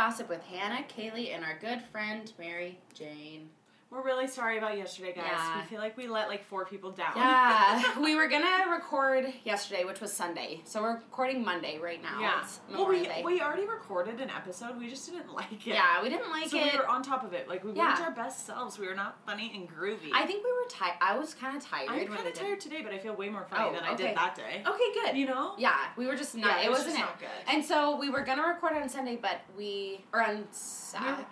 Gossip with Hannah, Kaylee, and our good friend Mary Jane. We're really sorry about yesterday, guys. Yeah. We feel like we let like four people down. Yeah, we were gonna record yesterday, which was Sunday, so we're recording Monday right now. Yeah. Well, we, Day. we already recorded an episode. We just didn't like it. yeah, we didn't like it. so it. we were on top of it. Like we Yeah. weren't our best selves. We were not funny and groovy. I think we were tired. I was kind of tired. I'm kind of tired today, but I feel way more funny Oh, than I did that day. Okay, good. You know? Yeah, we were just not. Yeah, it, it was wasn't not good. And so we were gonna record on Sunday, but we or on Saturday.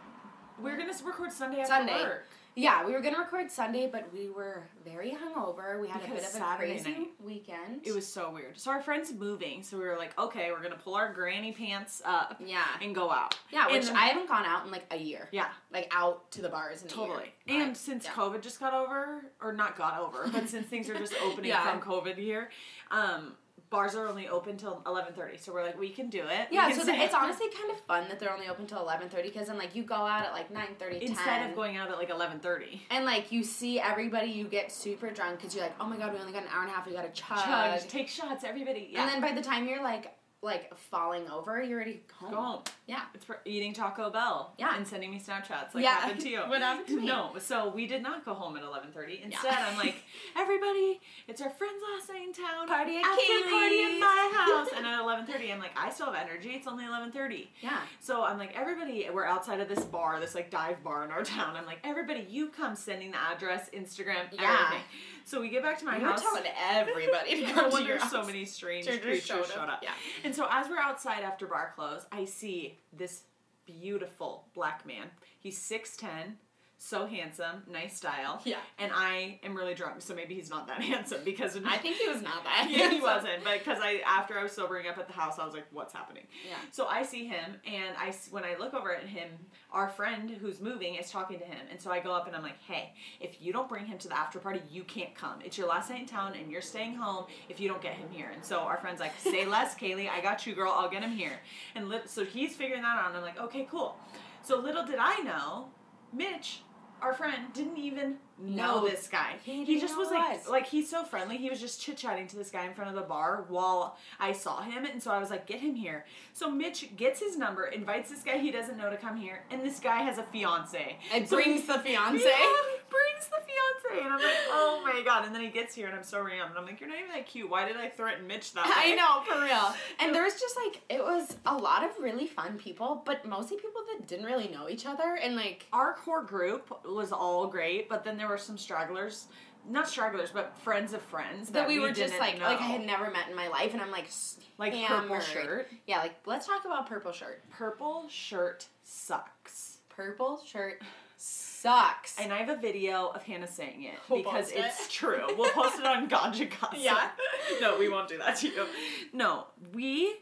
We're gonna record Sunday after Sunday. work. Yeah, we were gonna record Sunday, but we were very hungover. We had a bit of a Saturday crazy night- weekend. It was so weird. So our friend's moving, so we were like, okay, we're gonna pull our granny pants up Yeah. and go out. Yeah, which then- I haven't gone out in like a year. Yeah. Like out to the bars in a Totally. And But, since yeah. COVID just got over, or not got over, but since things are just opening Yeah. from COVID here, um, bars are only open till eleven thirty. So we're like, we can do it. Yeah, so it's out. honestly kind of fun that they're only open till eleven thirty because then like you go out at like 9.30, instead 10, of going out at like eleven thirty. and like you see everybody, you get super drunk because you're like, oh my god, we only got an hour and a half, we got to chug. Chug, take shots, everybody. Yeah. And then by the time you're like like falling over, you're already home. go home. Yeah. It's for eating Taco Bell. Yeah. And sending me Snapchats like Yeah. happened to you. What happened to me? No. So we did not go home at eleven thirty. Instead, Yeah. I'm like, everybody, it's our friend's last night in town. Party at After party at Kaylee's." my house. and at eleven thirty, I'm like, I still have energy. It's only eleven thirty. Yeah. So I'm like, everybody, we're outside of this bar, this like dive bar in our town. I'm like, everybody, you come sending the address, Instagram, Yeah. everything. So we get back to my You were house. telling everybody to come to your so many strange creatures showed showed up. up. Yeah. And so as we're outside after bar close, I see this beautiful black man. He's 6'10", so handsome, nice style. Yeah. And I am really drunk, so maybe he's not that handsome because I think he was not that. yeah, he wasn't. But because I after I was sobering up at the house, I was like, "What's happening?" Yeah. So I see him, and I when I look over at him, our friend who's moving is talking to him, and so I go up and I'm like, "Hey, if you don't bring him to the after party, you can't come. It's your last night in town, and you're staying home if you don't get him here." And so our friend's like, "Say less, Kaylee. I got you, girl. I'll get him here." And so he's figuring that out, and I'm like, "Okay, cool." So little did I know, Mitch. Our friend didn't even know No, this guy. he He, just was like, was. like he's so friendly. He was just chit chatting to this guy in front of the bar while I saw him, and so I was like, "Get him here." So Mitch gets his number, invites this guy he doesn't know to come here, and this guy has a fiance. And So brings he- the fiance. Yeah, brings the fiance, and I'm like, "Oh my god!" And then he gets here, and I'm so ram, and I'm like, "You're not even that cute. Why did I threaten Mitch that I know, for real. And there was just like it was a lot of really fun people, but mostly people that didn't really know each other and like Our core group was all great, but then there were some stragglers. Not stragglers, but friends of friends that, we, were just like know. like I had never met in my life and I'm like Like hammered. purple shirt. Yeah, like let's talk about purple shirt. Purple shirt sucks. Purple shirt sucks. And I have a video of Hannah saying it We'll because it. it's true. We'll post it on Ganja Gossip. Yeah. no, we won't do that to you. No, we,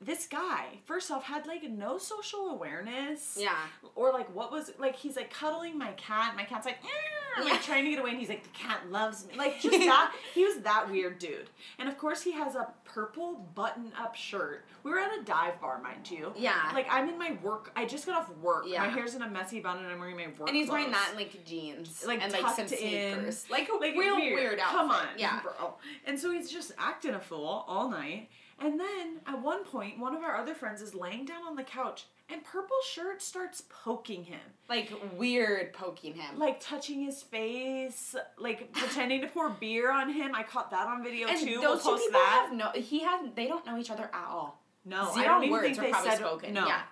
this guy, first off, had like no social awareness. Yeah. Or like, what was, like, he's like cuddling my cat. My cat's like, "Eh," like trying to get away, and he's like, the cat loves me. Like, just that. He was that weird dude. And of course, he has a purple button up shirt. We were at a dive bar, mind you. Yeah. Like, I'm in my work, I just got off work. Yeah. My hair's in a messy bun, and I'm wearing my work and he's wearing that in like jeans. like and like some in, sneakers. Like a like real weird, outfit. Come on, Yeah. bro. And so he's just acting a fool all night. And then at one point, one of our other friends is laying down on the couch, and purple shirt starts poking him, Like weird poking him. like touching his face, like pretending to pour beer on him. I caught that on video and too. those we'll two people that. have no he has they don't know each other at all. no, Zero I don't even words think they probably said spoken. No, Yeah.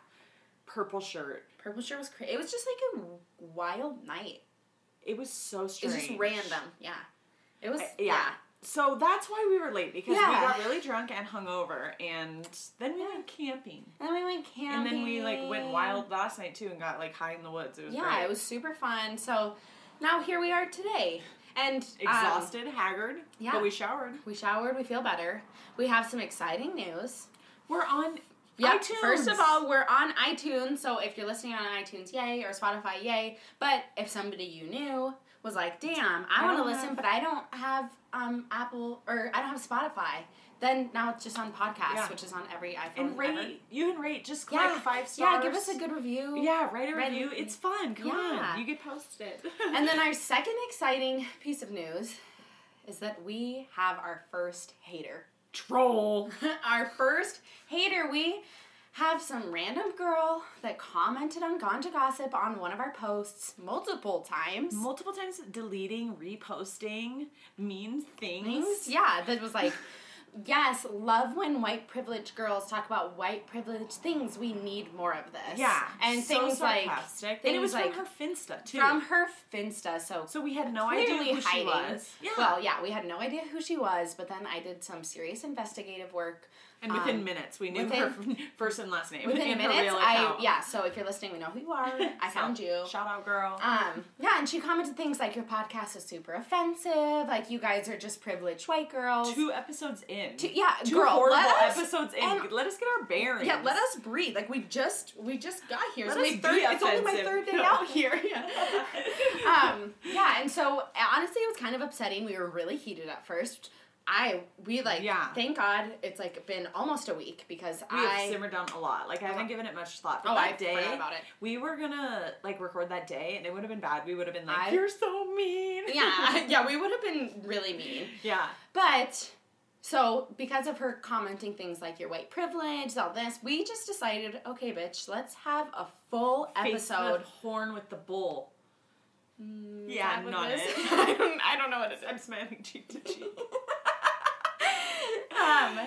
purple shirt. Purple shirt was crazy. It was just like a wild night. It was so It was strange. just random. Yeah. It was I- yeah. So that's why we were late because Yeah. we got really drunk and hungover, and then we went camping. And then we went camping. And then we like went wild last night too and got like high in the woods. It was Yeah, great. it was super fun. So now here we are today. And um, exhausted, haggard. yeah. But we showered. we showered, we feel better. We have some exciting news. We're on Yep. iTunes. First of all, we're on iTunes, so if you're listening on iTunes, yay, or Spotify, yay. But if somebody you knew was like, "Damn, I, I want to listen, have- but I don't have um, Apple or I don't have Spotify," then now it's just on podcast, Yeah. which is on every iPhone. and rate ever. you can rate just click Yeah, five stars. yeah, give us a good review. Yeah, write a Write a- review. It's fun. Come Yeah. on. You get posted. And then our second exciting piece of news is that we have our first hater. Troll. Our first hater, we have some random girl that commented on Ganja Gossip on one of our posts multiple times. Multiple times deleting, reposting, mean things. things. Yeah, that was like, yes, love when white privileged girls talk about white privileged things. We need more of this. Yeah. and so things like sarcastic. things and it was like from her Finsta too. from her Finsta. So so we had no idea who hiding. she was. Yeah. Well, yeah, we had no idea who she was, but then I did some serious investigative work. And within um, minutes, we knew within- her first and last name. Within minutes, I yeah. So if you're listening, we know who you are. I So, found you. Shout out, girl. Um, yeah, and she commented things like your podcast is super offensive, like you guys are just privileged white girls. Two episodes in. Two- yeah, Two girl, horrible us- episodes in. and- let us get our bearings. yeah, let us breathe. Like we just we just got here. Let only, us be third, it's only my third day out here. Yeah. um, yeah, and so honestly, it was kind of upsetting. We were really heated at first. I we like Yeah. thank God it's like been almost a week because we I have simmered down a lot. Like I haven't given it much thought. But oh that I day, forgot about it. we were gonna like record that day, and it would have been bad. We would have been like, I- "You're so mean." Yeah, yeah, we would have been really mean. yeah. But so because of her commenting things like your white privilege, all this, we just decided, okay, bitch, let's have a full Face episode. horn with the bull. Mm, Yeah, not it. I, don't, I don't know what it is. I'm smiling cheek to cheek. Um,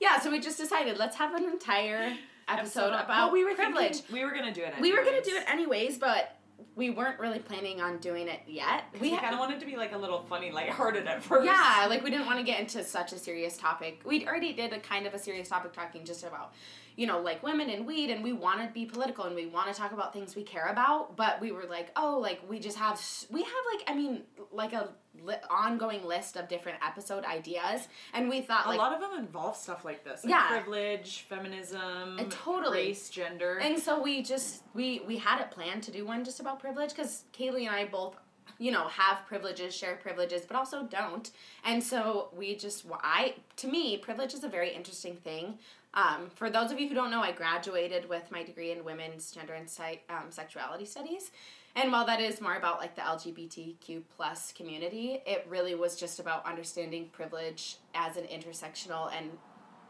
yeah, so we just decided let's have an entire episode about Well, we were privilege. Thinking, we were gonna do it. Anyways. we were gonna do it anyways, but we weren't really planning on doing it yet. We, ha- kind of wanted to be like a little funny, lighthearted at first. Yeah, like we didn't want to get into such a serious topic. We already did a kind of a serious topic talking just about, you know, like women and weed, and we want to be political and we want to talk about things we care about. But we were like, oh, like we just have we have like I mean like a li- ongoing list of different episode ideas, and we thought A lot of them involve stuff like this. Like Yeah. Privilege, feminism, Uh, totally. race, gender. And so we just we we had it planned to do one just about privilege because Kaylee and I both you know have privileges, share privileges, but also don't. And so we just I to me privilege is a very interesting thing. Um, for those of you who don't know, I graduated with my degree in women's gender and se- um, sexuality studies. And while that is more about like the LGBTQ plus community, it really was just about understanding privilege as an intersectional and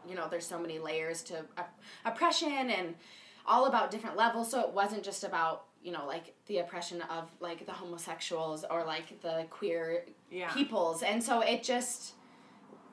you know there's so many layers to op- oppression and all about different levels so it wasn't just about you know like the oppression of like the homosexuals or like the queer yeah. peoples and so it just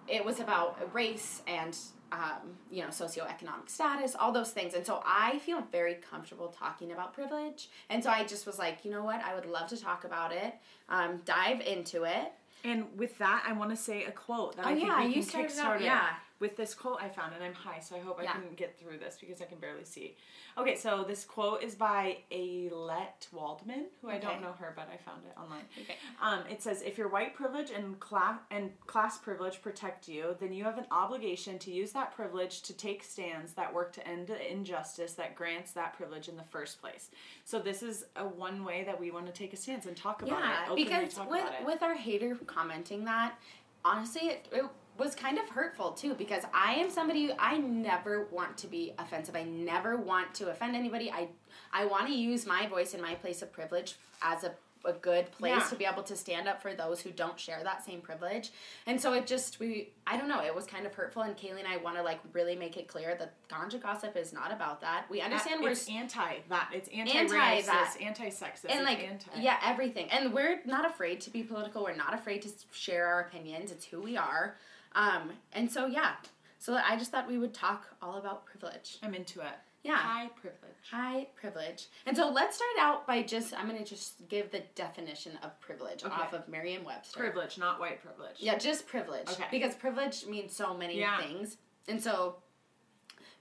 it was about race and um, you know socioeconomic status all those things. And so i feel very comfortable talking about privilege. And so i just was like you know what? I would love to talk about it um, dive into it. And with that, I want to say a quote that Oh, I think yeah, we you can started kickstart yeah. With this quote I found, and I'm high, so I hope I can get through this because I can barely see. Okay, so this quote is by Ayelet Waldman, who I don't know her, but I found it online. okay Um, it says, if your white privilege and class and class privilege protect you, then you have an obligation to use that privilege to take stands that work to end the injustice that grants that privilege in the first place. So this is a one way that we want to take a stance and talk about yeah, it. Openly because with with our hater commenting that, honestly, it, it was kind of hurtful too. Because I am somebody I never want to be offensive. I never want to offend anybody. I I want to use my voice and my place of privilege as a a good place Yeah. to be able to stand up for those who don't share that same privilege. And so it just we I don't know, it was kind of hurtful and Kaylee and I want to like really make it clear that ganja gossip is not about that. We understand we're it's anti that. It's anti racist, that. anti sexist, and like anti. yeah everything and we're not afraid to be political we're not afraid to share our opinions it's who we are um and so yeah so i just thought we would talk all about privilege I'm into it. yeah High privilege. high privilege and so let's start out by just i'm gonna just give the definition of privilege Okay. off of merriam-webster Privilege, not white privilege. yeah just privilege Okay. because privilege means so many Yeah. things and so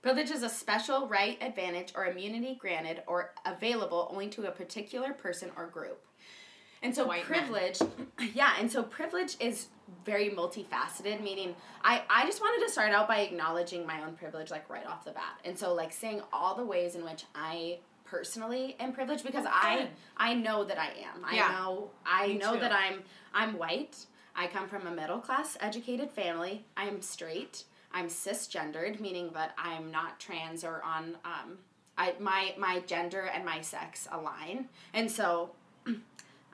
Privilege is a special right, advantage, or immunity granted or available only to a particular person or group. And so White men. privilege, yeah, and so privilege is very multifaceted, meaning I, I just wanted to start out by acknowledging my own privilege like right off the bat. And so like saying all the ways in which I personally am privileged because I. I know that I am. I Yeah. know I Me know too. that I'm I'm white. I come from a middle class educated family. I am straight. I'm cisgendered, meaning that I'm not trans or on um, I my my gender and my sex align. And so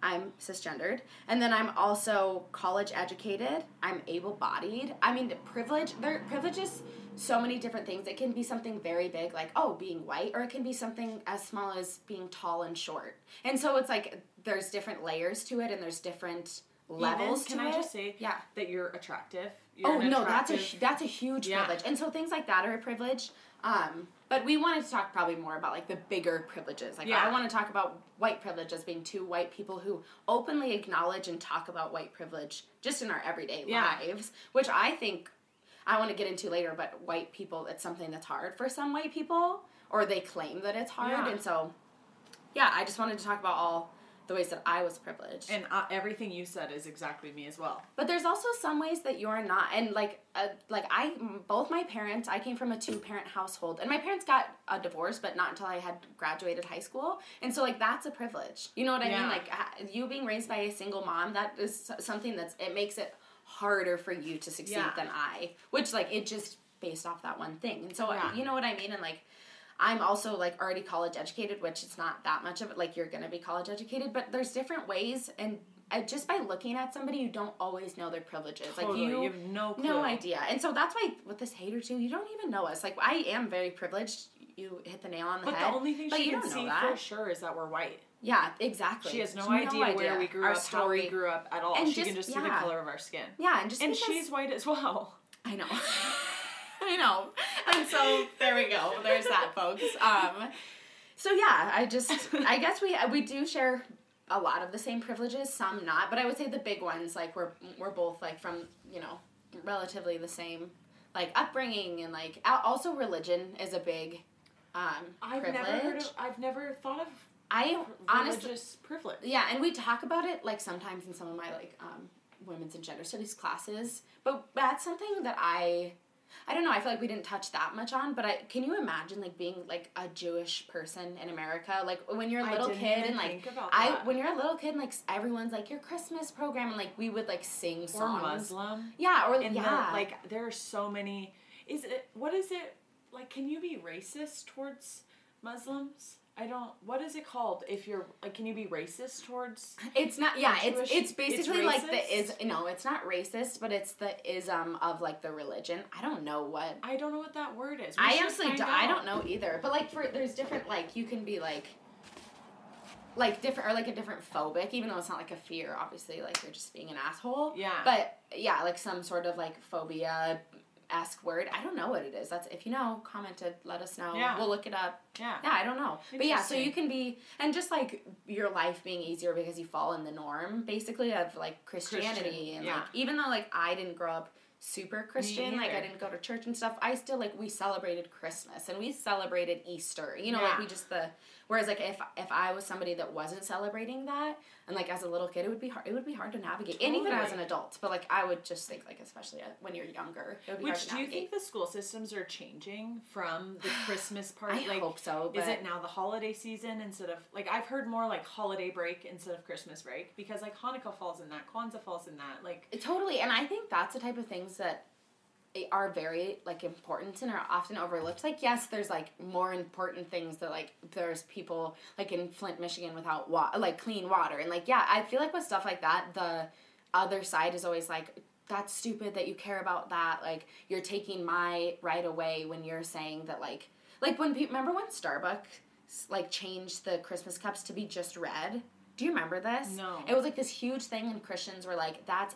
I'm cisgendered, and then I'm also college educated. I'm able bodied. I mean, privilege. There, privilege is so many different things. It can be something very big, like oh, being white, or it can be something as small as being tall and short. And so it's like there's different layers to it, and there's different levels Even, to can it. I just say yeah. that you're attractive? You're Oh no, that's a that's a huge Yeah. privilege, and so things like that are a privilege. Um, but we wanted to talk probably more about like the bigger privileges. Like Yeah. I want to talk about white privilege as being two white people who openly acknowledge and talk about white privilege just in our everyday Yeah. lives, which I think I want to get into later. But white people, it's something that's hard for some white people, or they claim that it's hard, Yeah. and so yeah, I just wanted to talk about all the ways that I was privileged. And uh, everything you said is exactly me as well. But there's also some ways that you're not, and like, uh, like I, both my parents, I came from a two parent household, and my parents got a divorce, but not until I had graduated high school, and so like that's a privilege. You know what I Yeah. mean? Like you being raised by a single mom, that is something that's it makes it harder for you to succeed Yeah. than I, which like it just based off that one thing, and so Yeah. you know what I mean, and like. I'm also like already college educated, which it's not that much of it. Like you're gonna be college educated, but there's different ways, and uh, just by looking at somebody, you don't always know their privileges. Totally. Like you, you have no clue. no idea. And so that's why with this hater too, you don't even know us. Like I am very privileged. You hit the nail on the But head. the only thing but she can see that. for sure is that we're white. Yeah, exactly. She has no, No idea, where we grew Our up, how we grew up at all. And she just- can just see the color of our skin. Yeah, and just And because, she's white as well. I know. I know. And so there we go. There's that, folks. Um, so yeah, I just I guess we we do share a lot of the same privileges, some not, but I would say the big ones like we're we're both like from you know relatively the same like upbringing and like also religion is a big um, I've privilege. never heard of, I've never thought of I honestly religious privilege. yeah, and we talk about it like sometimes in some of my like um, women's and gender studies classes, but that's something that I I don't know. I feel like we didn't touch that much on, but I can you imagine like being like a Jewish person in America, like when you're a little kid and like I when you're a little kid, and like everyone's like your Christmas program, and like we would like sing or songs. Muslim. Yeah, or And yeah, the, like there are so many. Is it what is it like? Can you be racist towards Muslims? I don't. What is it called? If you're like, can you be racist towards? It's not. Yeah, it's Jewish- it's it's basically like the is no, it's not racist, but it's the ism of like the religion. I don't know what. I don't know what that word is. We I honestly do, I don't know either. But like for there's different like you can be like like different or like a different phobic, even though it's not like a fear. Obviously, like you're just being an asshole. Yeah. But yeah, like some sort of like phobia esque word. I don't know what it is. That's if you know, comment it. Let us know. Yeah. We'll look it up. Yeah. Yeah, I don't know. But yeah, so you can be and just like your life being easier because you fall in the norm basically of like Christianity Christian, and yeah. like even though like I didn't grow up super Christian, like I didn't go to church and stuff, I still like we celebrated Christmas and we celebrated Easter. You know, like we just the whereas like if if I was somebody that wasn't celebrating that and like as a little kid it would be hard it would be hard to navigate. And even as an adult, but like I would just think like especially uh, when you're younger, it would be hard Which do you think the school systems are changing from the Christmas I party? like, hope so, but is it now the holiday season instead of like I've heard more like holiday break instead of Christmas break because like Hanukkah falls in that, Kwanzaa falls in that. Like Totally, and I think that's the type of things that are very like important and are often overlooked. Like yes, there's like more important things that like there's people like in Flint, Michigan without wa- like clean water and like yeah, I feel like with stuff like that, the other side is always like that's stupid that you care about that. Like you're taking my right away when you're saying that like like when people remember when Starbucks like changed the Christmas cups to be just red. Do you remember this? No. It was like this huge thing, and Christians were like, "That's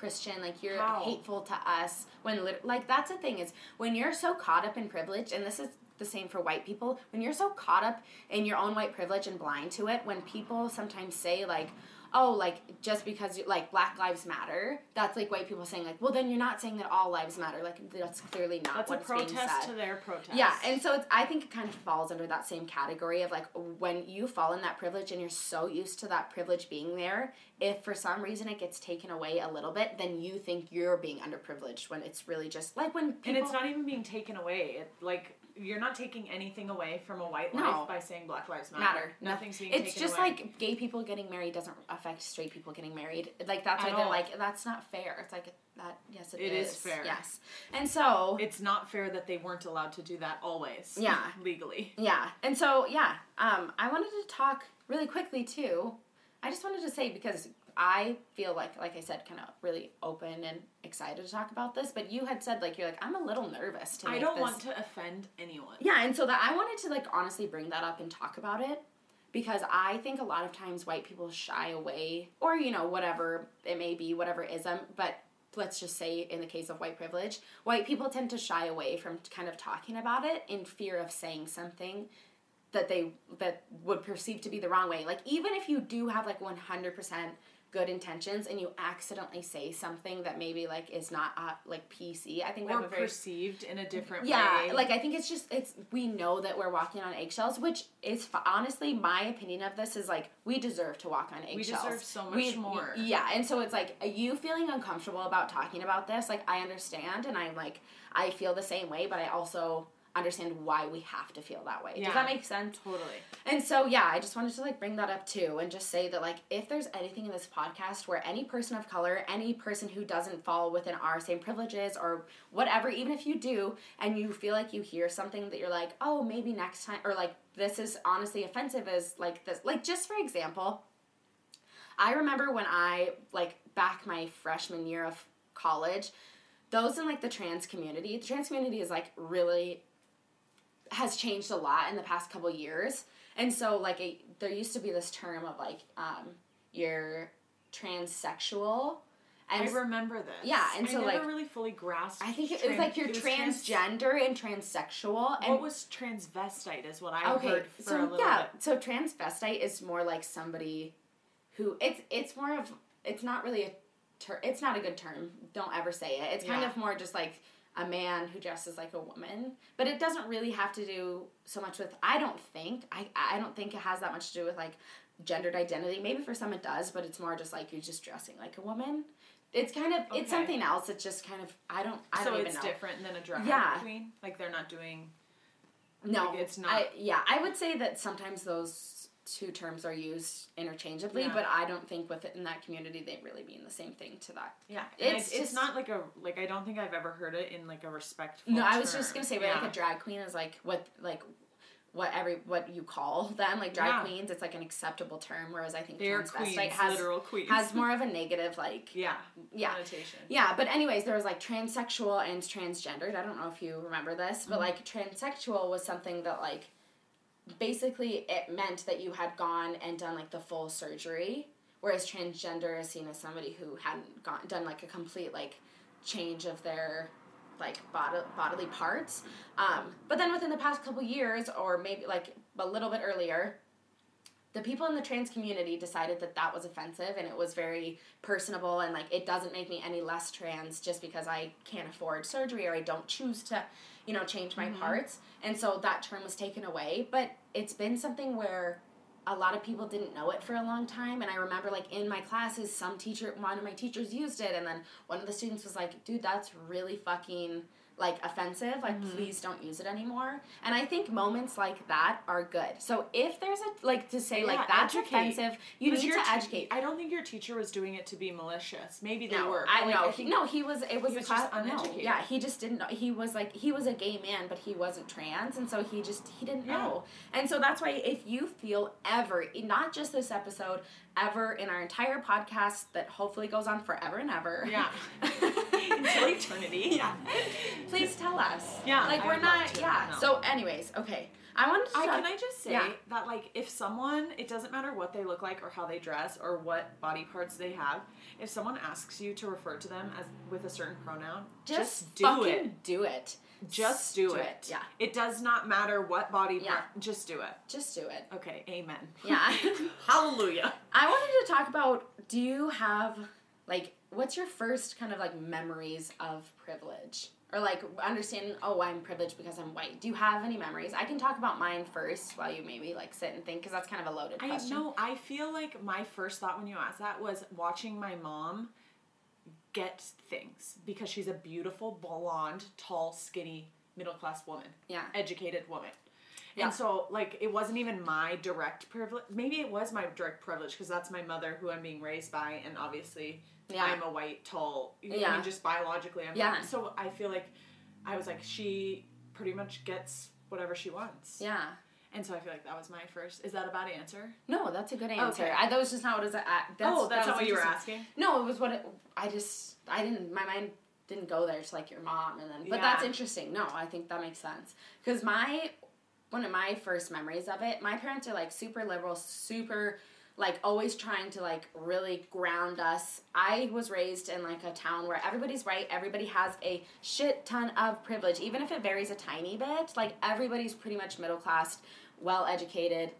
anti-Christian. Like you're How? hateful to us." When lit- like that's the thing is when you're so caught up in privilege, and this is the same for white people. When you're so caught up in your own white privilege and blind to it, when people sometimes say like. Oh, like just because you, like Black Lives Matter, that's like white people saying like, well, then you're not saying that all lives matter. Like that's clearly not that's a what's being protest said. to their protest. Yeah, and so it's, I think it kind of falls under that same category of like when you fall in that privilege and you're so used to that privilege being there, if for some reason it gets taken away a little bit, then you think you're being underprivileged when it's really just like when people. and it's not even being taken away. It like you're not taking anything away from a white No. life by saying Black Lives Matter. matter. Nothing's being It's just away. like gay people getting married doesn't affect straight people getting married. Like that's At why they're all. like that's not fair. It's like that. Yes, It is is fair. Yes, and so it's not fair that they weren't allowed to do that always. Yeah. legally. Yeah, and so yeah, um, I wanted to talk really quickly too I just wanted to say because I feel like, like I said, kind of really open and excited to talk about this. But you had said like you're like I'm a little nervous to. I don't this. want to offend anyone. Yeah, and so that I wanted to like honestly bring that up and talk about it because I think a lot of times white people shy away or you know whatever it may be, whatever ism, but let's just say in the case of white privilege, white people tend to shy away from kind of talking about it in fear of saying something that they that would perceive to be the wrong way. Like even if you do have like 100% good intentions and you accidentally say something that maybe like is not uh, like PC, I think we Or have a very perceived in a different yeah, way. Yeah, like I think it's just it's we know that we're walking on eggshells, which is f- honestly my opinion of this is like we deserve to walk on eggshells. We deserve so much more. Yeah, and so it's like are you feeling uncomfortable about talking about this. Like I understand, and I'm like I feel the same way, but I also understand why we have to feel that way. Yeah. Does that make sense? totally. And so yeah, I just wanted to like bring that up too and just say that like if there's anything in this podcast where any person of color, any person who doesn't fall within our same privileges or whatever, even if you do and you feel like you hear something that you're like, "Oh, maybe next time," or like this is honestly offensive as like this. Like just for example, I remember when I like back my freshman year of college, those in like the trans community, the trans community is like really has changed a lot in the past couple years. And so like a, there used to be this term of like um you're transsexual and I remember this. Yeah, and I so, never like, really fully grasped. I think it, was like you're it was trans- transgender and transsexual and what was transvestite? Is what I okay, heard for so a little yeah, bit. so transvestite is more like somebody who it's it's more of it's not really a ter- it's not a good term. Don't ever say it. It's kind Yeah. of more just like a man who dresses like a woman, but it doesn't really have to do so much with. I don't think I I don't think it has that much to do with like gendered identity. Maybe for some it does, but it's more just like you're just dressing like a woman. It's kind of it's something else. It's just kind of I don't I so don't it's even know. different than a drag Yeah. queen. Like they're not doing. No, Like, it's not- I, yeah, I would say that sometimes those two terms are used interchangeably, Yeah. but I don't think within that community they really mean the same thing to that. Yeah, It's it's not like a like I don't think I've ever heard it in like a respectful. No, I was just gonna say, but yeah. like a drag queen is like what like what every what you call them like drag Yeah. queens. It's like an acceptable term, whereas I think transvestite queens, has literal queens. has more of a negative like yeah yeah. Yeah, but anyways, there was like transsexual and transgendered. I don't know if you remember this, but Mhm. like transsexual was something that like basically it meant that you had gone and done like the full surgery, whereas transgender is seen as somebody who hadn't gone done like a complete like change of their like bod- bodily parts. Um, but then within the past couple years, or maybe like a little bit earlier, the people in the trans community decided that that was offensive and it was very personable and like it doesn't make me any less trans just because I can't afford surgery or I don't choose to, you know, change my Mhm. parts. And so that term was taken away, but it's been something where a lot of people didn't know it for a long time and I remember like in my classes some teacher one of my teachers used it and then one of the students was like, "Dude, that's really fucking like offensive. Like Mhm. please don't use it anymore." And I think moments like that are good. So if there's a like to say Yeah, like that's educate. offensive, you need to te- educate. I don't think your teacher was doing it to be malicious. Maybe they no, were. I like, know. I think no, he was. It was, he a was class. just No, uneducated. yeah, he just didn't know. He was like he was a gay man, but he wasn't trans, and so he just he didn't Yeah. know. And so that's why if you feel ever, not just this episode, ever in our entire podcast that hopefully goes on forever and ever. Yeah. Until eternity. yeah. Please tell us. Yeah, Like I we're not. to Yeah. know. So, anyways, okay. I want to. I, can I just say Yeah. that like if someone it doesn't matter what they look like or how they dress or what body parts they have, if someone asks you to refer to them as with a certain pronoun, just, do fucking it. Do it. Just do, do it. it, yeah. It does not matter what body Yeah. part. Just do it. Just do it. Okay. Amen. Yeah. Hallelujah. I wanted to talk about do you have like what's your first kind of like memories of privilege? Or like understanding, oh, I'm privileged because I'm white. Do you have any memories? I can talk about mine first while you maybe like sit and think because that's kind of a loaded I question. I know. I feel like my first thought when you asked that was watching my mom get things because she's a beautiful, blonde, tall, skinny, middle class woman, Yeah. educated woman. Yeah. And so, like, it wasn't even my direct privilege. Maybe it was my direct privilege because that's my mother who I'm being raised by, and obviously Yeah. I'm a white, tall. I Yeah. mean, just biologically, I'm. Yeah. So I feel like I was like, she pretty much gets whatever she wants. Yeah. And so I feel like that was my first. Is that a bad answer? No, that's a good answer. Okay. I, that was just not what was. That's, oh, that's that not what you were asking. No, it was what it, I just I didn't my mind didn't go there to like your mom and then but Yeah. that's interesting. No, I think that makes sense because my one of my first memories of it, my parents are like super liberal, super like always trying to like really ground us. I was raised in like a town where everybody's right, everybody has a shit ton of privilege, even if it varies a tiny bit. Like everybody's pretty much middle class, well educated,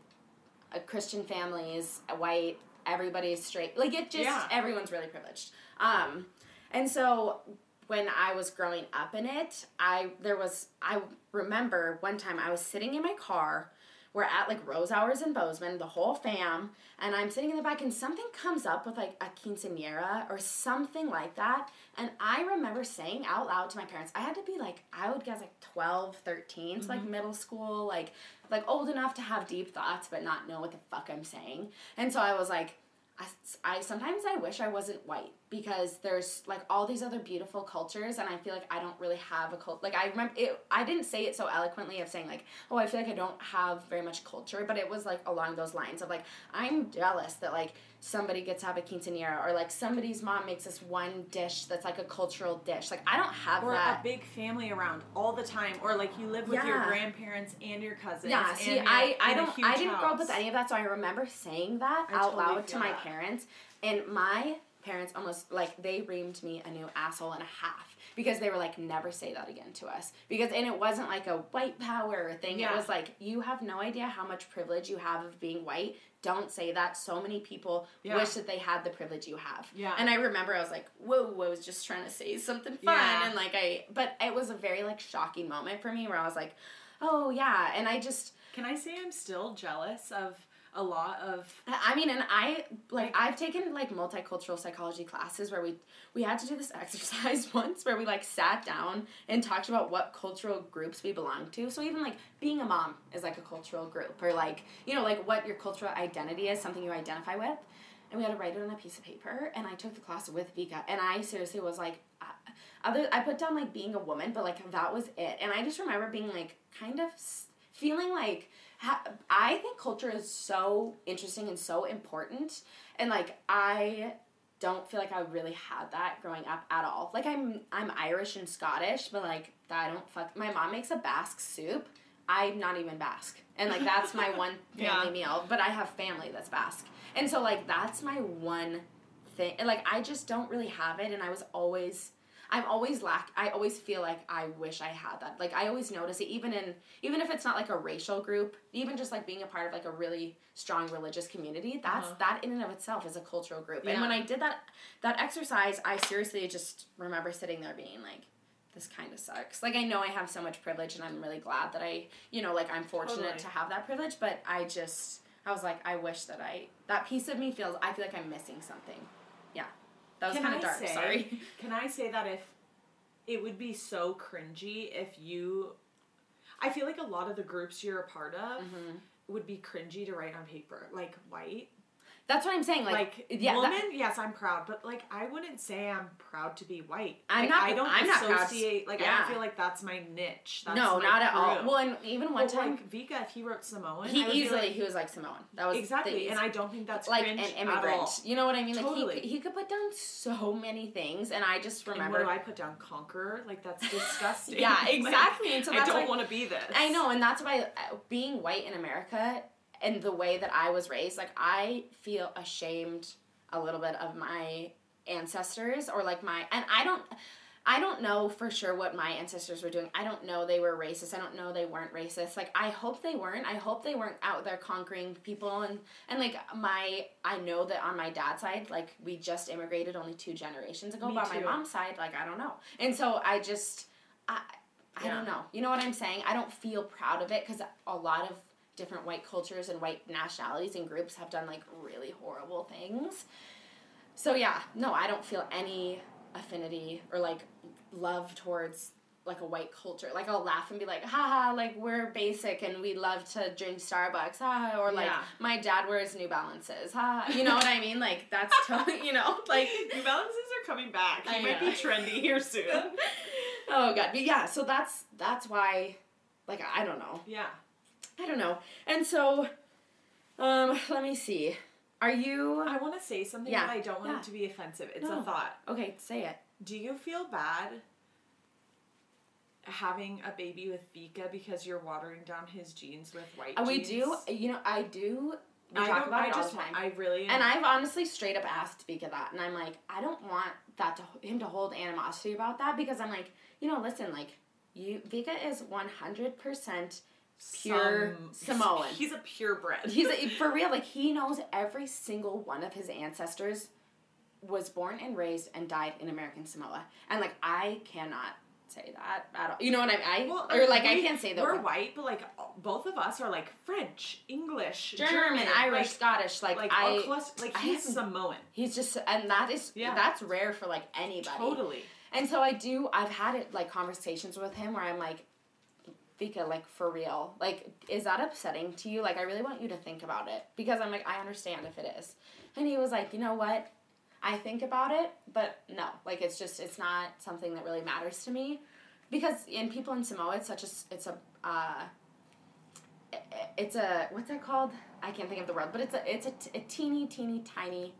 Christian families, white, everybody's straight. Like it just Yeah. everyone's really privileged. Um, and so when I was growing up in it, I there was I remember one time I was sitting in my car. We're at like Rosauers in Bozeman, the whole fam, and I'm sitting in the back, and something comes up with like a quinceanera or something like that. And I remember saying out loud to my parents, I had to be like, I would guess like 12, 13, so like mm-hmm. middle school, like like old enough to have deep thoughts but not know what the fuck I'm saying. And so I was like, I, I sometimes I wish I wasn't white because there's like all these other beautiful cultures and I feel like I don't really have a cult like I remember it I didn't say it so eloquently of saying like oh I feel like I don't have very much culture but it was like along those lines of like I'm jealous that like somebody gets to have a quinceanera or like somebody's mom makes this one dish that's like a cultural dish like I don't have Or that a big family around all the time, or like you live with your grandparents and your cousins. Yeah, and see, you're I, I don't, I didn't grow up with any of that, so I remember saying that I out totally loud to my that. Parents, and my parents almost like they reamed me a new asshole and a half because they were like, never say that again to us because, and it wasn't like a white power thing. Yeah. It was like you have no idea how much privilege you have of being white. Don't say that. So many people Yeah. wish that they had the privilege you have. Yeah. And I remember I was like, whoa, I was just trying to say something fun. Yeah. And like I, but it was a very like shocking moment for me where I was like, oh yeah. And I just, Can I say I'm still jealous of a lot of I mean, and I like I've taken like multicultural psychology classes where we we had to do this exercise once where we like sat down and talked about what cultural groups we belong to. So even like being a mom is like a cultural group, or like you know like what your cultural identity is, something you identify with. And we had to write it on a piece of paper. And I took the class with Vika, and I seriously was like, uh, other I put down like being a woman, but like that was it. And I just remember being like kind of feeling like ha- I think culture is so interesting and so important, and like I don't feel like I really had that growing up at all. Like I'm I'm Irish and Scottish, but like I don't fuck. My mom makes a Basque soup. I'm not even Basque, and like that's my one family Yeah. meal. But I have family that's Basque, and so like that's my one thing. And like I just don't really have it, and I was always. I'm always lack. I always feel like I wish I had that. Like I always notice it, even in even if it's not like a racial group, even just like being a part of like a really strong religious community. That's Uh-huh. that in and of itself is a cultural group. And when I did that that exercise, I seriously just remember sitting there being like, this kind of sucks. Like I know I have so much privilege, and I'm really glad that I, you know, like I'm fortunate Totally. to have that privilege. But I just, I was like, I wish that I that piece of me feels. I feel like I'm missing something. That was kind of dark. say- Sorry. Can I say that if it would be so cringy if you I feel like a lot of the groups you're a part of Mm-hmm. would be cringy to write on paper. Like white. That's what I'm saying. Like, Like, yeah, that- woman, yes, I'm proud, but like I wouldn't say I'm proud to be white. I'm Like, not- I don't I'm not proud associate like I don't feel like that's my niche. That's no, my not at all. Well, and even one time, like Vika, if he wrote Samoan, he easily like, he was like Samoan. That was exactly, and I don't think that's like cringe an at immigrant. all. You know what I mean? Like Totally. he he could put down so many things, and I just And remember. what do I put down? Conqueror? Like that's disgusting. Yeah, exactly. and so I don't want to be this. I know, and that's why uh, being white in America and the way that I was raised, like I feel ashamed a little bit of my ancestors or like my and I don't I don't know for sure what my ancestors were doing. I don't know they were racist. I don't know they weren't racist. Like I hope they weren't. I hope they weren't out there conquering people and and like my I know that on my dad's side, like we just immigrated only two generations ago. Me but on my mom's side, like I don't know. And so I just I I Yeah. don't know. You know what I'm saying? I don't feel proud of it because a lot of different white cultures and white nationalities and groups have done like really horrible things. So yeah, no, I don't feel any affinity or like love towards like a white culture. Like I'll laugh and be like, haha, like we're basic and we love to drink Starbucks, haha, or like Yeah. my dad wears New Balances, haha. You know what I mean? Like that's totally, you know, like New Balances are coming back. I might know. be trendy here soon. oh god, but yeah. So that's that's why, like I don't know. yeah. I don't know. And so, um, let me see. Are you I want to say something, Yeah, but I don't want yeah. it to be offensive. It's No. a thought. okay? Say it. Do you feel bad having a baby with Vika because you're watering down his genes with white Uh, we do. You know, I do. We I talk about I it all the time. I really. And I've honestly straight up asked Vika that, and I'm like, I don't want that to him to hold animosity about that because I'm like, you know, listen, like, you Vika is 100 percent pure Some- Samoan. He's a purebred. He's a, for real, like he knows every single one of his ancestors was born and raised and died in American Samoa, and like I cannot say that at all. You know what I mean? I Well, or like I can't say that we're word. white, but like both of us are like French, English, German, German, Irish, like, Scottish. Like, like I, all like I he's haven't- Samoan. he's just, and that is Yeah. that's rare for like anybody. Totally. And so I do. I've had it like conversations with him where I'm like, Vika, like for real, like is that upsetting to you? Like I really want you to think about it because I'm like I understand if it is. And he was like, you know what? I think about it, but no, like it's just it's not something that really matters to me because in people in Samoa, it's such a it's a uh, it's a what's that called? I can't think of the word, but it's a it's a, t- a teeny teeny tiny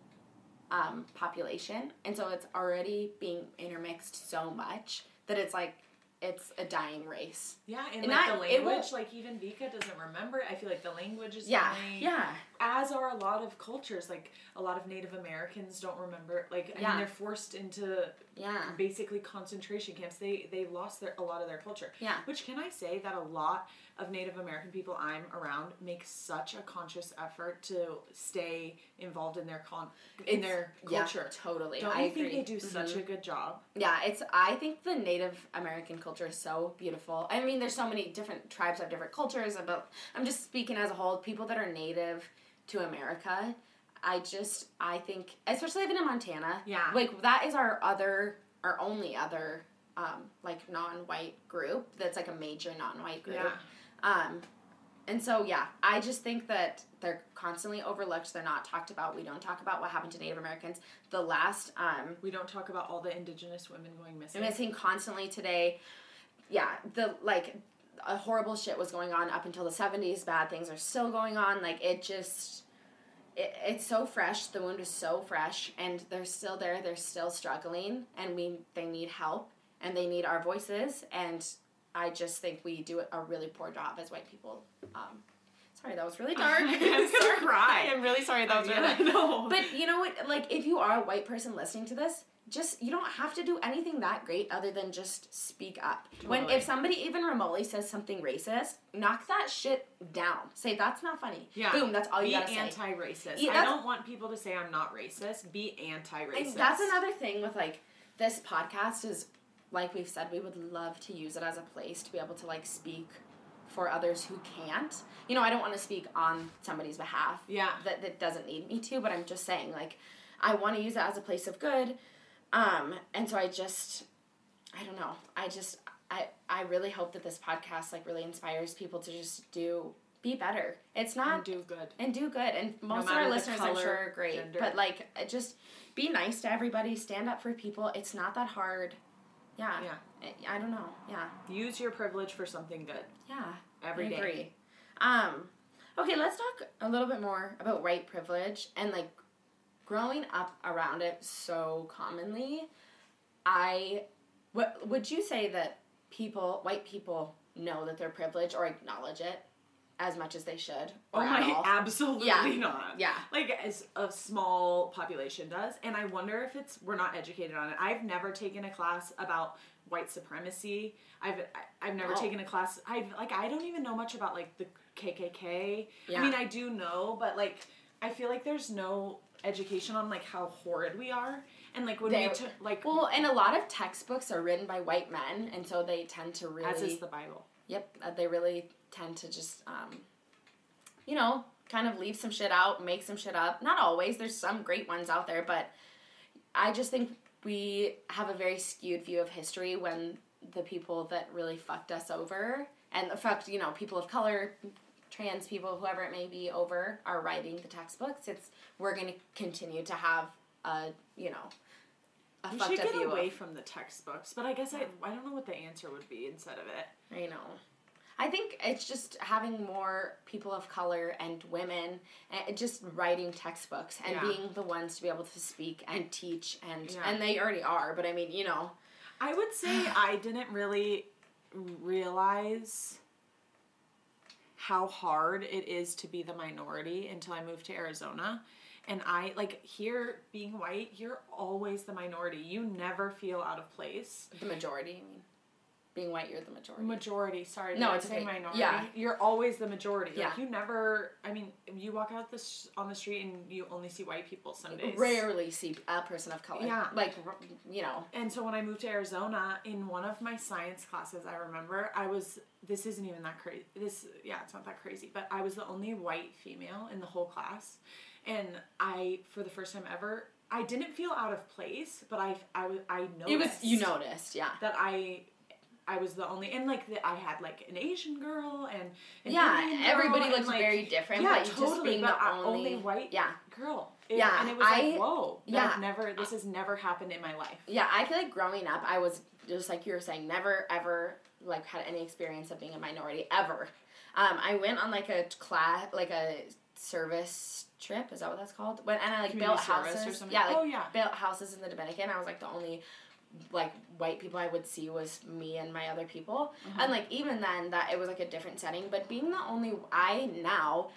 um, population, and so it's already being intermixed so much that it's like it's a dying race. Yeah, and, And like that- the language, like even Vika doesn't remember. it. I feel like the language is Yeah, dying. yeah, As are a lot of cultures, like a lot of Native Americans don't remember. Like I Yeah. mean, they're forced into yeah, basically concentration camps. They they lost their a lot of their culture. yeah. Which can I say that a lot of Native American people I'm around make such a conscious effort to stay involved in their con in It's- their yeah, culture. totally. Don't I you think they do such Mhm. a good job? Yeah, it's. I think the Native American culture is so beautiful. I mean, there's so many different tribes have different cultures, but I'm just speaking as a whole. People that are native to America, I just I think, especially living in Montana, Yeah. like that is our other, our only other, um, like non-white group. That's like a major non-white group. Yeah. Um, and so yeah, I just think that they're constantly overlooked. They're not talked about. We don't talk about what happened to Native Americans. The last um, We don't talk about all the indigenous women going missing. missing constantly today. Yeah, the like horrible shit was going on up until the 70s. Bad things are still going on. Like it just it, it's so fresh. The wound is so fresh and they're still there. They're still struggling and we they need help and they need our voices and I just think we do a really poor job as white people. Um, sorry, that was really dark. I'm gonna cry. I'm really sorry that was Yeah, really no. but you know what? Like, if you are a white person listening to this, just you don't have to do anything that great other than just speak up. When if somebody even remotely says something racist, knock that shit down. Say that's not funny. Yeah. Boom. That's all be you gotta say. anti-racist. I don't want people to say I'm not racist. Be anti-racist. And that's another thing with like this podcast is like we've said we would love to use it as a place to be able to like speak for others who can't. You know, I don't want to speak on somebody's behalf. Yeah. That that doesn't need me to, but I'm just saying like I want to use it as a place of good. Um and so I just I don't know. I just I I really hope that this podcast like really inspires people to just do be better. It's not And do good. and do good. And most of our listeners, I'm sure, are great. gender. But like, uh, just be nice to everybody. Stand up for people. It's not that hard. Yeah. Yeah. I, I don't know. Yeah. Use your privilege for something good Yeah. every I day. agree. Um, okay, let's talk a little bit more about white privilege and like growing up around it so commonly. I, what would you say that people, white people, know that they're privileged or acknowledge it as much as they should? Oh my, all? absolutely Yeah. not. Yeah. Like as a small population does, and I wonder if it's we're not educated on it. I've never taken a class about white supremacy. I've I've never Oh. taken a class. I like I don't even know much about like the KKK. Yeah. I mean, I do know, but like I feel like there's no education on like how horrid we are, and like when They- we took like Well, and a lot of textbooks are written by white men, and so they tend to really. as is the Bible. Yep, uh, they really tend to just, um, you know, kind of leave some shit out, make some shit up. Not always. There's some great ones out there, but I just think we have a very skewed view of history when the people that really fucked us over and fucked, you know, people of color, trans people, whoever it may be, over are writing the textbooks. It's we're going to continue to have a, you know, a We fucked should up get away of from the textbooks, but I guess I I don't know what the answer would be instead of it. I know. I think it's just having more people of color and women and just writing textbooks and Yeah. being the ones to be able to speak and teach and Yeah. and they already are, but I mean, you know, I would say I didn't really realize how hard it is to be the minority until I moved to Arizona. And I like here being white, you're always the minority. You never feel out of place. the majority, I mean. Being white, you're the majority. Majority, sorry, No, it's okay. minority. Yeah. You're always the majority. Yeah. Like you never I mean, you walk out this on the street and you only see white people some days. Rarely see a person of color. Yeah. Like, you know. And so when I moved to Arizona, in one of my science classes, I remember I was. This isn't even that crazy. This, yeah, it's not that crazy. But I was the only white female in the whole class, and I, for the first time ever, I didn't feel out of place. But I, I, I noticed. It was, you noticed, yeah. that I. I was the only, and like the, I had like an Asian girl and an Yeah, Indian girl everybody and, looks like, very different, Yeah, but you totally. just being but the I- only, white Yeah. girl. It- Yeah, and it was like whoa, yeah. I've never. This has never happened in my life. Yeah, I feel like growing up, I was just like you were saying, never ever like had any experience of being a minority ever. Um, I went on like a class, like a service trip. Is that what that's called? When and I like Community built houses. or something? Yeah, like Oh, yeah. built houses in the Dominican. I was like the only like white people I would see was me and my other people. Uh-huh. And like even then that it was like a different setting. But being the only I now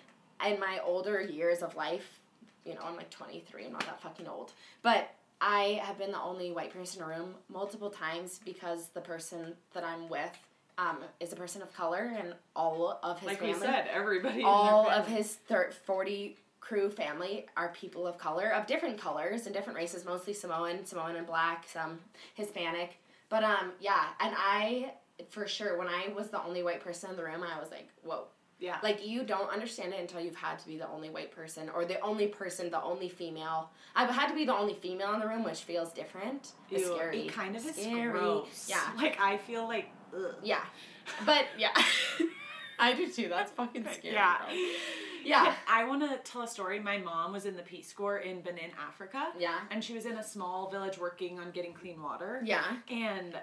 in my older years of life, you know, I'm like 23, I'm not that fucking old. But I have been the only white person in a room multiple times because the person that I'm with um, is a person of color and all of his like family we said, everybody. all of his thir- 40 crew family are people of color of different colors and different races mostly samoan samoan and black some hispanic but um yeah and i for sure when i was the only white person in the room i was like whoa yeah. like you don't understand it until you've had to be the only white person or the only person the only female i've had to be the only female in the room which feels different it's scary It kind of is Scary. gross. yeah Like I feel like. Ugh. yeah but yeah i do too that's fucking scary Yeah. bro. yeah I want to tell a story. My mom was in the Peace Corps in Benin, Africa. yeah And she was in a small village working on getting clean water. yeah And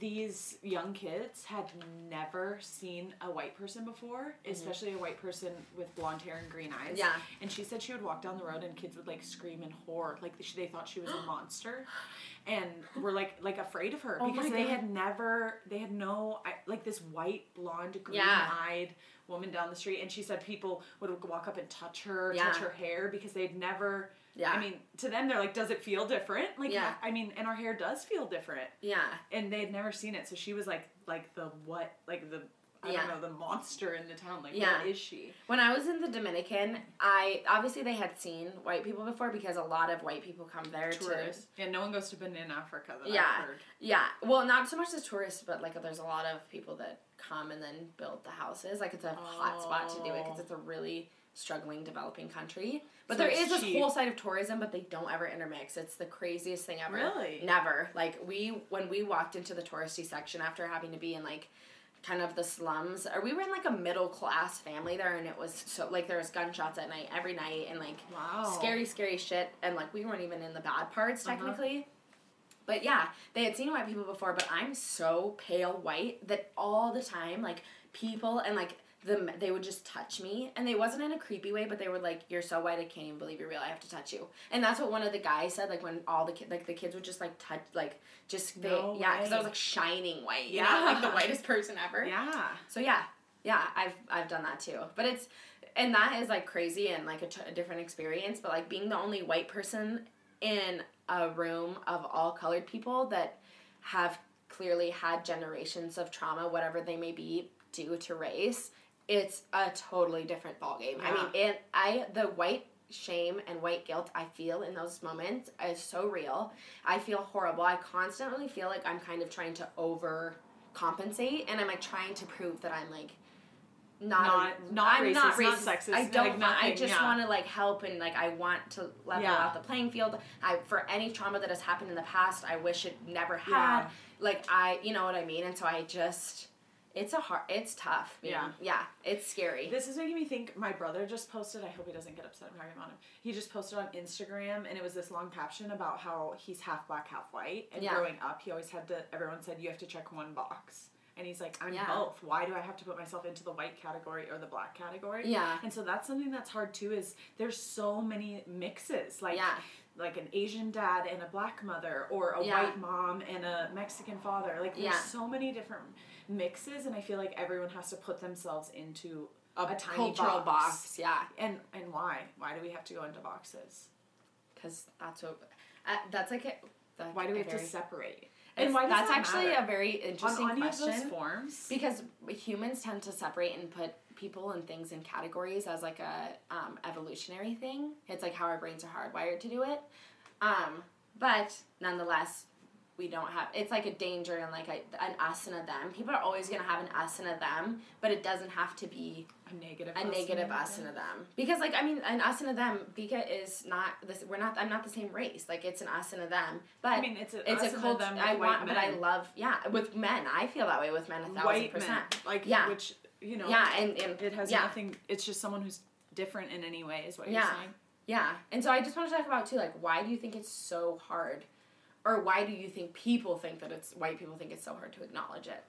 these young kids had never seen a white person before, especially a white person with blonde hair and green eyes. Mm-hmm. Yeah. And she said she would walk down the road and kids would like scream in horror, like they thought she was a monster, and were like like afraid of her Oh because they God. had never they had no like this white blonde green Yeah. eyed woman down the street, and she said people would walk up and touch her, Yeah. touch her hair because they'd never. Yeah. I mean, to them, they're like, "Does it feel different?" Like, Yeah. I mean, and our hair does feel different yeah and they had never seen it so she was like like the what like the I Yeah. don't know the monster in the town like Yeah. what is she When I was in the Dominican, I obviously they had seen white people before because a lot of white people come there tourist yeah no one goes to Benin Africa that Yeah. Yeah, well, not so much as tourists, but like there's a lot of people that come and then build the houses. Like it's a hot spot to do it because Oh. it's a really struggling developing country. But So there it's this cheap. whole side of tourism, but they don't ever intermix. It's the craziest thing ever. Really? Never. Like we when we walked into the touristy section after having to be in like kind of the slums or we were in like a middle class family there and it was so like there was gunshots at night every night and like wow scary, scary shit. And like we weren't even in the bad parts Uh-huh. technically. But yeah, they had seen white people before, but I'm so pale white that all the time, like people and like the they would just touch me, and they wasn't in a creepy way, but they were like, "You're so white, I can't even believe you're real. I have to touch you." And that's what one of the guys said. Like when all the kids, like the kids would just like touch, like just they, No yeah, because I was like shining white, you know, like the whitest person ever. yeah So yeah, yeah, I've I've done that too. But it's and that is like crazy and like a, t- a different experience. But like being the only white person in a room of all colored people that have clearly had generations of trauma, whatever they may be, due to race, it's a totally different ballgame. I mean, it I the white shame and white guilt I feel in those moments is so real. I feel horrible. I constantly feel like I'm kind of trying to over compensate and I'm like trying to prove that I'm like not Not- not I'm not racist, not sexist, I don't want, I just yeah. want to like help and like I want to level Yeah. out the playing field. I for any trauma that has happened in the past, I wish it never had. Yeah. Like I, you know what I mean? And so I just it's a hard it's tough. Yeah. Yeah, it's scary. This is making me think. My brother just posted. I hope he doesn't get upset. I'm talking about him. He just posted on Instagram, and it was this long caption about how he's half black, half white. And Yeah. growing up, he always had to. Everyone said you have to check one box, and he's like, I'm Yeah. both. Why do I have to put myself into the white category or the black category? Yeah. And so that's something that's hard too. Is there's so many mixes like. Yeah. Like an Asian dad and a black mother, or a Yeah. white mom and a Mexican father. Like there's so many different mixes, and I feel like everyone has to put themselves into a, tiny cultural box. box. Yeah. And and why? Why do we have to go into boxes? Because that's what. Uh, that's like a. Why do we a have to separate? And why does that's that actually matter? a very interesting on question. forms? Because humans tend to separate and put people and things in categories as like a um, evolutionary thing. It's like how our brains are hardwired to do it. Um, but nonetheless, we don't have. It's like a danger and like a, an us and a them. People are always gonna have an us and a them, but it doesn't have to be A negative. a us negative and us and a them. Because like I mean, an us and a them. Vika is not this. We're not. I'm not the same race. Like it's an us and a them. But I mean, it's a it's a cult. I want, but I love. Yeah, with men, I feel that way with men a thousand white percent. men, like Yeah. which you know, Yeah, and, and it has yeah, nothing. It's just someone who's different in any way, is what Yeah. you're saying. yeah. And so I just want to talk about too, like, why do you think it's so hard, or why do you think people think that it's white people think it's so hard to acknowledge it?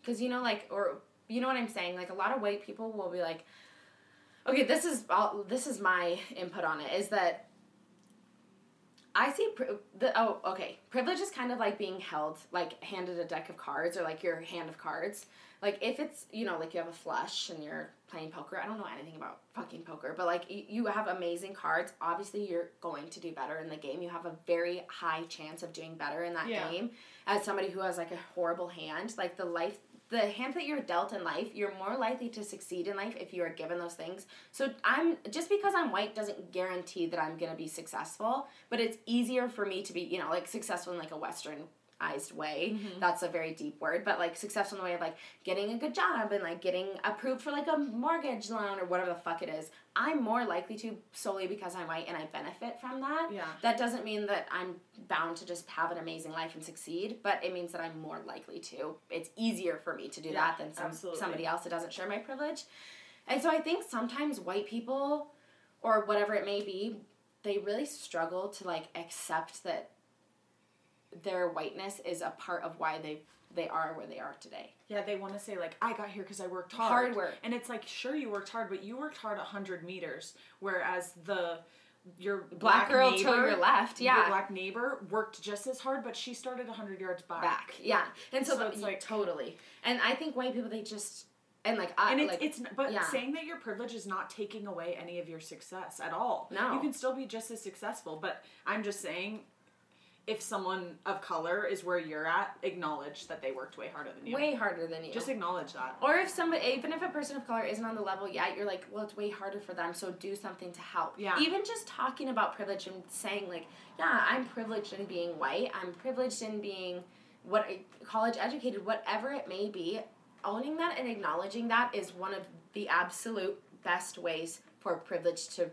Because you know, like, or you know what I'm saying? Like, a lot of white people will be like, okay, this is all, this is my input on it. Is that I see pri- the oh okay privilege is kind of like being held like handed a deck of cards or like your hand of cards like if it's you know like you have a flush and you're playing poker I don't know anything about fucking poker but like y- you have amazing cards obviously you're going to do better in the game. You have a very high chance of doing better in that Yeah. game. As somebody who has like a horrible hand like the life the hand that you're dealt in life you're more likely to succeed in life if you are given those things. So i'm just because i'm white doesn't guarantee that i'm going to be successful but it's easier for me to be you know like successful in like a westernized way. Mm-hmm. That's a very deep word but like successful in the way of like getting a good job and like getting approved for like a mortgage loan or whatever the fuck it is. I'm more likely to solely because i'm white and i benefit from that. Yeah. that doesn't mean that i'm bound to just have an amazing life and succeed but it means that i'm more likely to. It's easier for me to do Yeah, that than some, absolutely. somebody else that doesn't share my privilege. And so i think sometimes white people or whatever it may be they really struggle to like accept that their whiteness is a part of why they they are where they are today Yeah, they want to say like I got here because I worked hard. Hard work. and it's like sure you worked hard, but you worked hard hundred meters, whereas the your black, girl neighbor, to your left yeah your black neighbor worked just as hard, but she started hundred yards back. back yeah and so, So the- it's like- totally and i think white people they just and like i And it's, like it's but yeah. saying that your privilege is not taking away any of your success at all. No. you can still be just as successful. But I'm just saying, if someone of color is where you're at, acknowledge that they worked way harder than you. way harder than you Just acknowledge that. Or if somebody, even if a person of color isn't on the level yet, you're like, well, it's way harder for them, so do something to help. Yeah. Even just talking about privilege and saying like, yeah, I'm privileged in being white. I'm privileged in being what college educated, whatever it may be. Owning that and acknowledging that is one of the absolute best ways for privilege to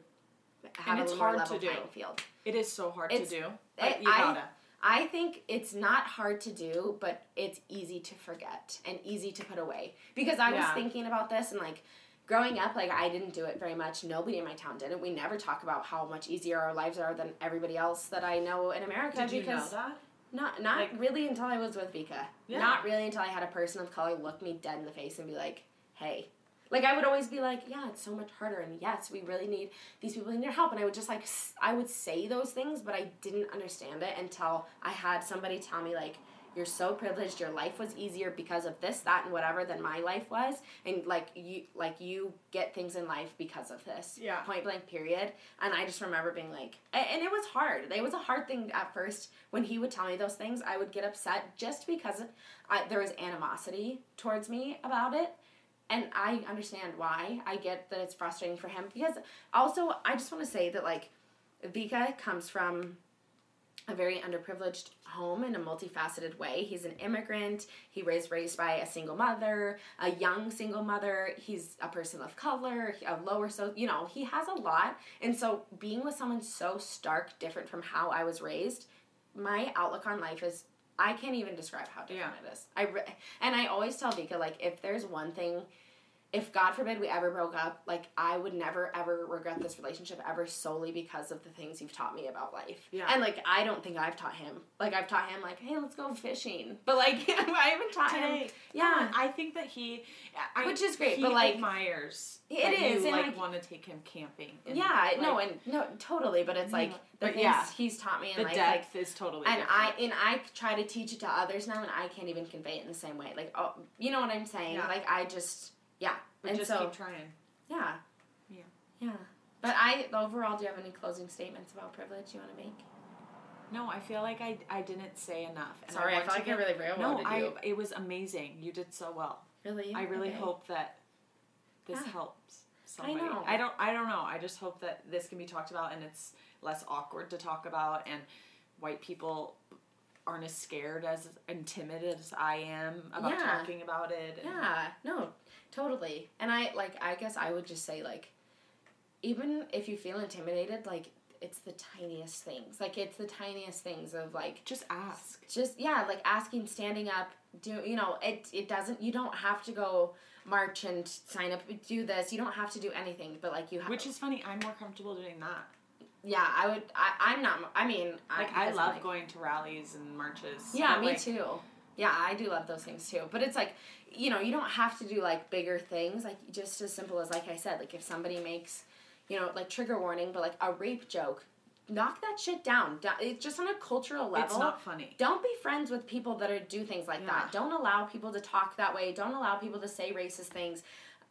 have And it's little more hard level to do. playing field. It is so hard It's- to do. I- But you gotta. I think it's not hard to do, but it's easy to forget and easy to put away. Because I was thinking about this and like growing up, like I didn't do it very much. Nobody in my town did it. We never talk about how much easier our lives are than everybody else that I know in America. Did you know because that? not not Like- really until I was with Vika. Yeah. Not really until I had a person of color look me dead in the face and be like, "Hey." Like I would always be like, "Yeah, it's so much harder and yes, we really need these people in your help." And I would just like I would say those things, but I didn't understand it until I had somebody tell me like, "You're so privileged. Your life was easier because of this, that, and whatever than my life was." And like you like you get things in life because of this. Yeah. Point blank period. And I just remember being like, and it was hard. It was a hard thing at first when he would tell me those things. I would get upset just because I, there was animosity towards me about it. And I understand why. I get that it's frustrating for him because also I just want to say that like Vika comes from a very underprivileged home in a multifaceted way. He's an immigrant. He was raised by a single mother, a young single mother. He's a person of color, a lower so you know he has a lot. And so being with someone so stark different from how I was raised, my outlook on life is I can't even describe how different it is. I re- and I always tell Vika like if there's one thing if God forbid we ever broke up, like I would never ever regret this relationship ever solely because of the things you've taught me about life. Yeah. And like I don't think I've taught him. Like I've taught him like, hey, let's go fishing. But like I haven't taught him. Today, Yeah. I think that he, I, Which is great, he but, like, admires. it is, You, and, like, like- want to take him camping. and, yeah, no, and no, totally. But it's like Yeah. the But things yeah. he's taught me in the life, like depth is totally. and I and I try to teach it to others now, and I can't even convey it in the same way. Like, oh, you know what I'm saying? Yeah. Like, I just, yeah, But and just so keep trying. yeah, Yeah. yeah. But I overall, do you have any closing statements about privilege you want to make? No, I feel like I, I didn't say enough. And Sorry, I, want felt like I get- really No, railroaded I you. it was amazing. You did so well. Really, I really Okay. hope that this Yeah. helps somebody. know. I don't I don't know. I just hope that this can be talked about and it's less awkward to talk about and white people aren't as scared as and timid as I am about Yeah. talking about it. Yeah, no, totally. And I like I guess I would just say like even if you feel intimidated, like it's the tiniest things. Like it's the tiniest things of like Just ask. just yeah, like asking, standing up, do you know, it it doesn't you don't have to go march and sign up do this. You don't have to do anything, but like you have Which is funny, I'm more comfortable doing that. Yeah, I would I I'm not I mean, Like I I love like- going to rallies and marches. Yeah, me like, too. Yeah, I do love those things too. But it's like, you know, you don't have to do like bigger things. Like just as simple as like I said, like if somebody makes, you know, like trigger warning, but like a rape joke, knock that shit down. It's just on a cultural level. It's not funny. don't be friends with people that are do things like Yeah. that. Don't allow people to talk that way. Don't allow people to say racist things.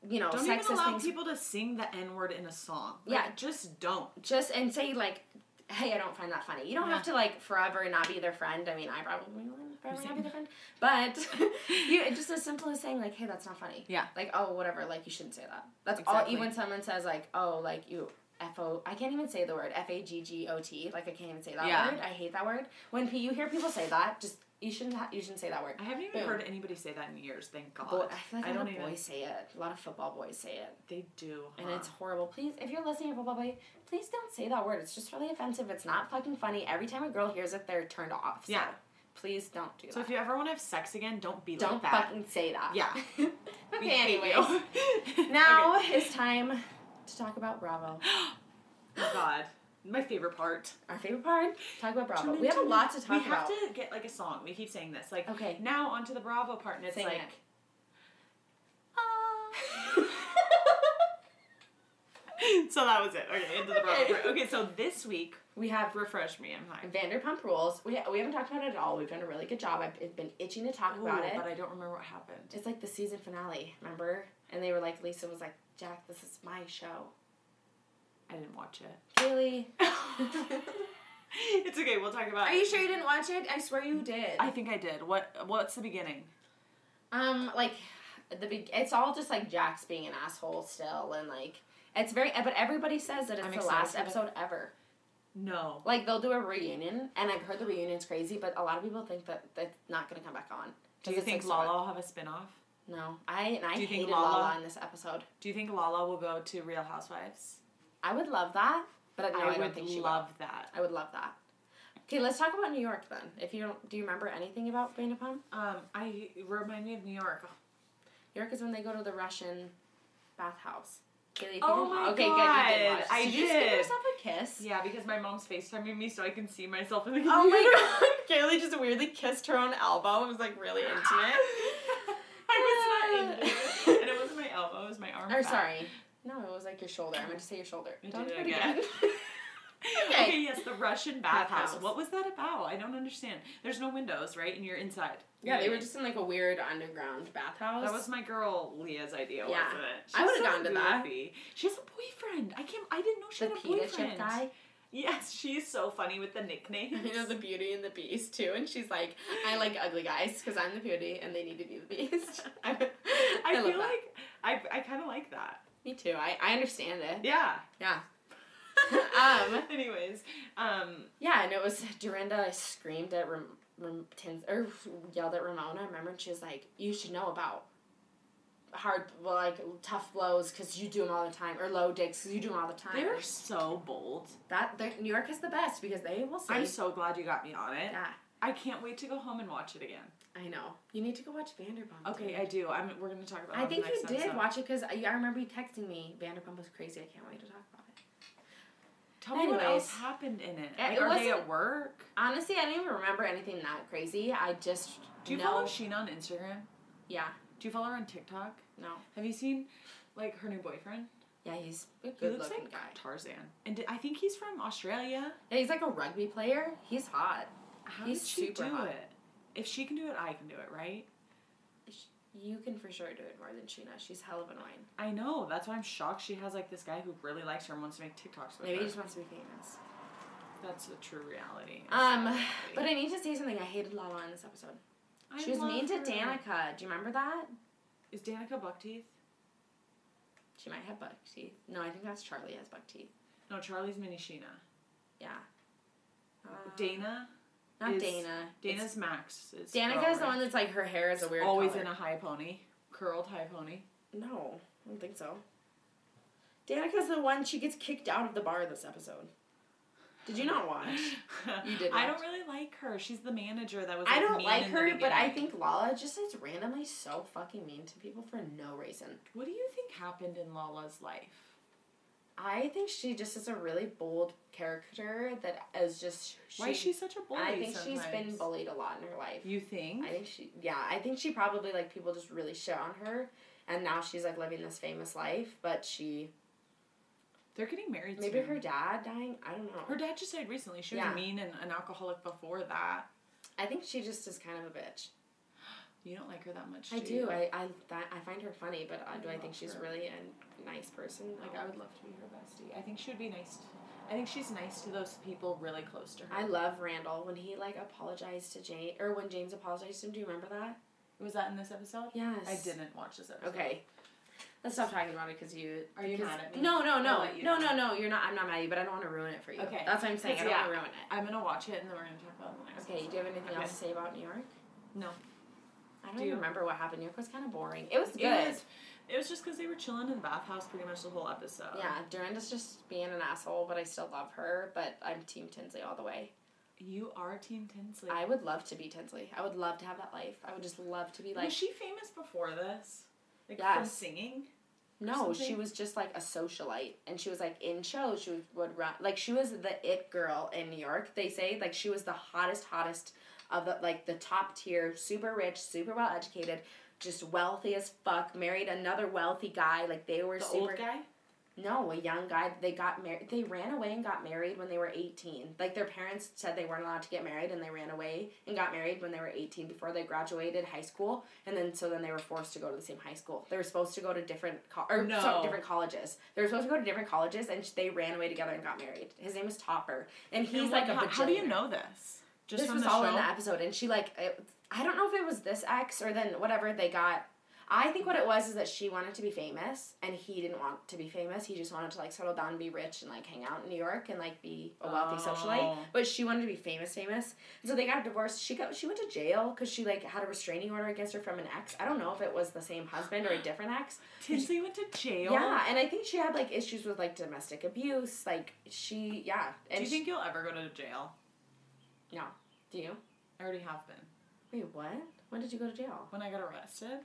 You know, Don't even allow things. people to sing the N word in a song. Like, Yeah. just don't. just and say like hey i don't find that funny you don't have to like forever not be their friend i mean i probably will forever not be their friend but you just as simple as saying like hey that's not funny Yeah. like oh whatever like you shouldn't say that that's all even when someone says like oh like you F-O, I can't even say the word F-A-G-G-O-T. Like, I can't even say that Yeah. word. I hate that word. When pe- you hear people say that, just, you shouldn't, ha- you shouldn't say that word. I haven't even Boom. heard anybody say that in years, thank God. I feel like a I lot don't of even boys say it. A lot of football boys say it. they do. And it's horrible. Please, if you're listening to Football Boy, please don't say that word. It's just really offensive. It's not fucking funny. Every time a girl hears it, they're turned off. So Yeah. Please don't do So that. So if you ever want to have sex again, don't be don't like that. fucking say that. Yeah. okay, anyways. Now Okay. it's time to talk about Bravo. oh God, my favorite part. Our favorite part, talk about Bravo. We have a lot to talk about. we about. have to get like a song. We keep saying this. Like Okay. now onto the Bravo part, and it's Sing like. it. Ah. so that was it. Okay, into the Bravo Okay. part. Okay, so this week, we have refresh me. I'm high. Vanderpump Rules. We, we haven't talked about it at all. We've done a really good job. I've been itching to talk about it. but I don't remember what happened. It's like the season finale, remember? And they were like, Lisa was like, Jax, this is my show. I didn't watch it. Really? it's okay. We'll talk about. It. Are it. you sure you didn't watch it? I swear you did. I think I did. What? What's the beginning? um, like the big. It's all just like Jax being an asshole still, and like it's very. But everybody says that it's I'm the last for it. episode ever. No. Like they'll do a reunion, and I've heard the reunion's crazy, but a lot of people think that that's not gonna come back on. Do you think like, Lala will have a spin-off? No, I and I Do you think hated Lala- Lala in this episode. Do you think Lala will go to Real Housewives? I would love that, but no, I, I would think she love that. I would love that. Okay, let's talk about New York then. If you don't, do you remember anything about Vanderpump? Um, I remind me of New York. New York is when they go to the Russian bathhouse. Kaylee, Oh my okay, God, good, you did watch. I did. you just give yourself a kiss? Yeah, because my mom's FaceTiming me so I can see myself in the Oh my god, Kaylee just weirdly kissed her own elbow. It was like really intimate. I was not into it. And it wasn't my elbow, it was my arm. or sorry, no, it was like your shoulder. I meant to say your shoulder. I Don't do it again. again. okay. Okay. yes, the Russian bathhouse. What was that about? I don't understand. There's no windows, right? And you're inside. yeah, they were just in like a weird underground bathhouse. That was my girl Leah's idea, Yeah. wasn't it? I would've so gone to that. goofy. She has a boyfriend. I can't. I didn't know she the had a boyfriend. guy. Yes, she's so funny with the nicknames. You know the Beauty and the Beast too, and she's like, I like ugly guys because I'm the beauty and they need to be the beast. I, I, love feel that. like I I kind of like that. Me too. I, I understand it. Yeah. Yeah. Um, Anyways, um, Yeah, and it was Dorinda I screamed at Ram, Ram, Tins, or yelled at Ramona. I Remember, and she was like, "You should know about hard, well, like tough blows because you do them all the time, or low digs because you do them all the time." they were so bold. that New York is the best because they will say, I'm so glad you got me on it. "Yeah, I can't wait to go home and watch it again. I know. You need to go watch Vanderpump. Okay. I do. I'm. We're gonna talk about. I it on the think you did episode. watch it because I, I remember you texting me. Vanderpump was crazy. I can't wait to talk about it. Tell me what else happened in it. Like, it are they at work? Honestly, I don't even remember anything that crazy. I just Do you know. follow Scheana on Instagram? Yeah. Do you follow her on TikTok? No. Have you seen like her new boyfriend? Yeah, he's a He looks looking like guy. Tarzan, and I think he's from Australia. Yeah, he's like a rugby player. He's hot. How He's did she super do hot. it? If she can do it, I can do it, right? You can for sure do it more than Scheana. She's hell of annoying. I know. That's why I'm shocked. She has like this guy who really likes her and wants to make TikToks with Maybe he just wants to be famous. That's a true reality. Um, reality. but I need to say something. I hated Lala in this episode. I She was mean to. Danica. Do you remember that? Is Danica buck teeth? She might have buck teeth. No, I think that's Charli has buck teeth. No, Charli's mini Scheana. Yeah. Uh, Dana. Not is- Dana. Dana's Max. Is Danica is the one that's like her hair is a weird always color. in a high pony, curled high pony. No, I don't think so. Danica's the one she gets kicked out of the bar this episode. Did you not watch? You did I don't really like her. She's the manager that was. I don't like her, but I think Lala just is randomly so fucking mean to people for no reason. What do you think happened in Lala's life? I think she just is a really bold character that is just. She, Why is she such a bully? I think she's been bullied a lot in her life. You think? I think she, yeah, I think she probably like people just really shit on her, and now she's like living this famous life. But she, They're getting married. Soon. Maybe soon. her dad dying. I don't know. Her dad just died recently. She was Yeah. mean and an alcoholic before that. I think she just is kind of a bitch. You don't like her that much. I do you? I I, th- I find her funny, but uh, I do I think she's her. really a nice person? Like I would love to be her bestie. I think she would be nice. To, I think she's nice to those people really close to her. I love Randall when he like apologized to James or when James apologized to him. Do you remember that? was that in this episode? Yes. I didn't watch this episode. Okay. Let's stop talking about it because you Are you mad at me? No, no, no, no, no, no. You're not. I'm not mad at you, but I don't want to ruin it for you. Okay. That's what I'm saying. I don't Yeah. want to ruin it. I'm gonna watch it and then we're gonna talk about it in the next. Okay. Do you have anything Okay. else to say about New York? No. I don't Do even you? remember what happened. New York was kind of boring. It was good. It was. It was just because they were chilling in the bathhouse pretty much the whole episode. yeah, Dorinda's just being an asshole, but I still love her. But I'm Team Tinsley all the way. You are Team Tinsley. I would love to be Tinsley. I would love to have that life. I would just love to be like. was she famous before this? Like from Yes. singing? No, she was just like a socialite, and she was like in shows. She would, would run like she was the it girl in New York. They say like she was the hottest, hottest of the like the top tier, super rich, super well educated, just wealthy as fuck. Married another wealthy guy. Like they were The super. old guy? No, a young guy. They got married. They ran away and got married when they were eighteen. Like their parents said they weren't allowed to get married, and they ran away and got married when they were eighteen before they graduated high school. And then so then they were forced to go to the same high school. They were supposed to go to different co- or No. sorry, different colleges. They were supposed to go to different colleges, and they ran away together and got married. His name is Topper, and he's And like what- a how, how do you know this? Just this from was the all show? in the episode and she like it, i don't know if it was this ex or then whatever they got. I think what it was is that she wanted to be famous and he didn't want to be famous. He just wanted to like settle down and be rich and like hang out in new york and like be a wealthy socialite Oh. but she wanted to be famous famous. And so they got divorced. She got she went to jail because she like had a restraining order against her from an ex. I don't know if it was the same husband or a different ex. Tinsley went to jail? yeah and i think she had like issues with like domestic abuse. Like she yeah. Do you she- think you'll ever go to jail? no. Do you? I already have been. Wait what when did you go to jail When I got arrested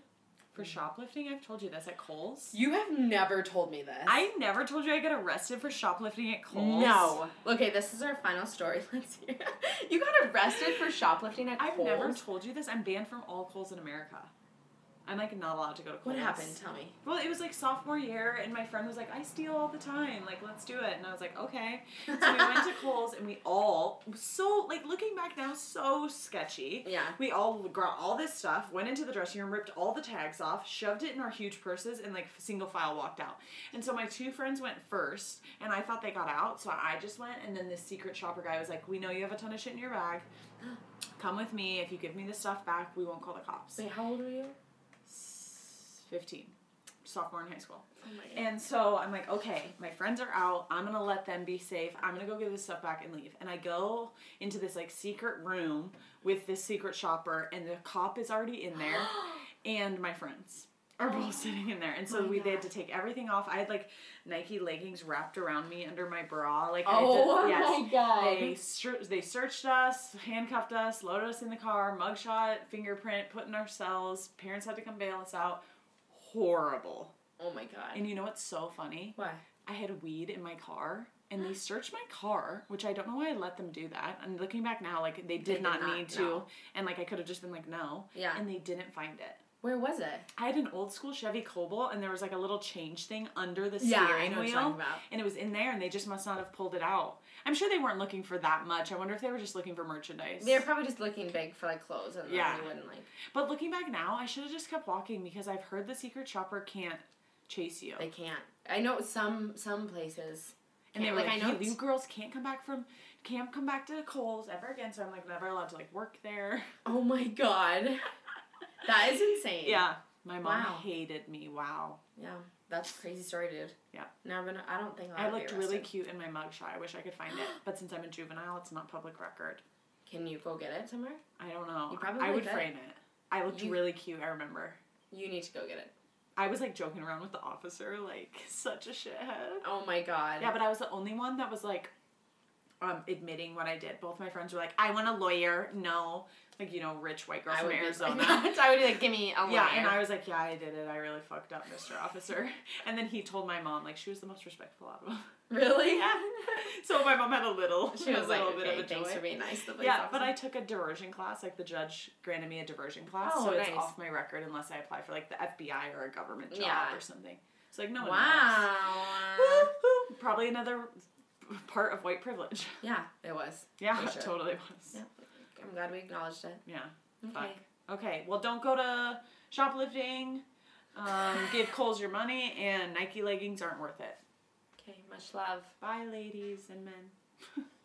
for Mm. shoplifting, I've told you this at Kohl's. You have never told me this. I never told you I got arrested for shoplifting at Kohl's. no. Okay, this is our final story. Let's hear. You got arrested for shoplifting at Kohl's. I've never told you this. I'm banned from all Kohl's in America. I'm like not allowed to go to Kohl's. What happened? Tell me. Well, it was like sophomore year, and my friend was like, "I steal all the time. Like, let's do it." And I was like, "Okay." So we went to Kohl's, and we all so like looking back now, so sketchy. Yeah. We all got all this stuff, went into the dressing room, ripped all the tags off, shoved it in our huge purses, and like single file walked out. And so my two friends went first, and I thought they got out, so I just went. And then this secret shopper guy was like, "We know you have a ton of shit in your bag. Come with me. If you give me the stuff back, we won't call the cops." Wait, how old were you? 15, sophomore in high school. Oh god. And so I'm like, okay, my friends are out. I'm gonna let them be safe. I'm gonna go give this stuff back and leave. And I go into this like secret room with this secret shopper, and the cop is already in there, and my friends. are both sitting in there, and so My we they had to take everything off. I had like Nike leggings wrapped around me under my bra, like Oh I did, yes. my god. They ser- they searched us, handcuffed us, loaded us in the car, mugshot, fingerprint, put in our cells. Parents had to come bail us out. Horrible. oh my god. And you know what's so funny? Why? I had weed in my car, and they searched my car, which I don't know why I let them do that. And looking back now, like they did, did not, not, need to, and like I could have just been like no. Yeah. And they didn't find it. Where was it? I had an old school Chevy Cobalt, and there was like a little change thing under the Yeah, steering wheel, you're talking about. and it was in there, and they just must not have pulled it out. I'm sure they weren't looking for that much. I wonder if they were just looking for merchandise. They're probably just looking big for like clothes and Yeah. they wouldn't like But looking back now, I should have just kept walking because I've heard the secret shopper can't chase you. they can't. I know some some places. and they were like like, I know you, girls can't come back from, can't come back to Kohl's ever again. So I'm like never allowed to like work there. Oh my god. that is insane. Yeah, my mom Wow. hated me. Wow. Yeah. That's a crazy story, dude. Yeah. I'm gonna I don't think I'll I looked really cute in my mugshot. I wish I could find it, but since I'm a juvenile, it's not public record. Can you go get it somewhere? I don't know. You probably I would could. frame it. I looked You- really cute. I remember. You need to go get it. I was like joking around with the officer, like such a shithead. Oh my god. Yeah, but I was the only one that was like um, admitting what I did. Both my friends were like, "I want a lawyer." No, like you know, rich white girl I from be like Arizona. I would be like, give me a. Yeah, and I was like, yeah, I did it. I really fucked up, Mr. Officer. And then he told my mom, like, she was the most respectful out of them. really? Yeah. So my mom had a little, She was a like, little okay, bit of a thanks joy. for being nice. Yeah, but I took a diversion class. Like the judge granted me a diversion class, Oh, so it's off my record unless I apply for like the FBI or a government job Yeah. or something. It's like no one Wow. Probably another part of white privilege. Yeah, it was. Yeah, For it totally was. Yeah. I'm glad we acknowledged it. Yeah. Okay. Fuck. Okay. Well, don't go to shoplifting. Um, give Kohl's your money, and Nike leggings aren't worth it. Okay, much love. Bye, ladies and men.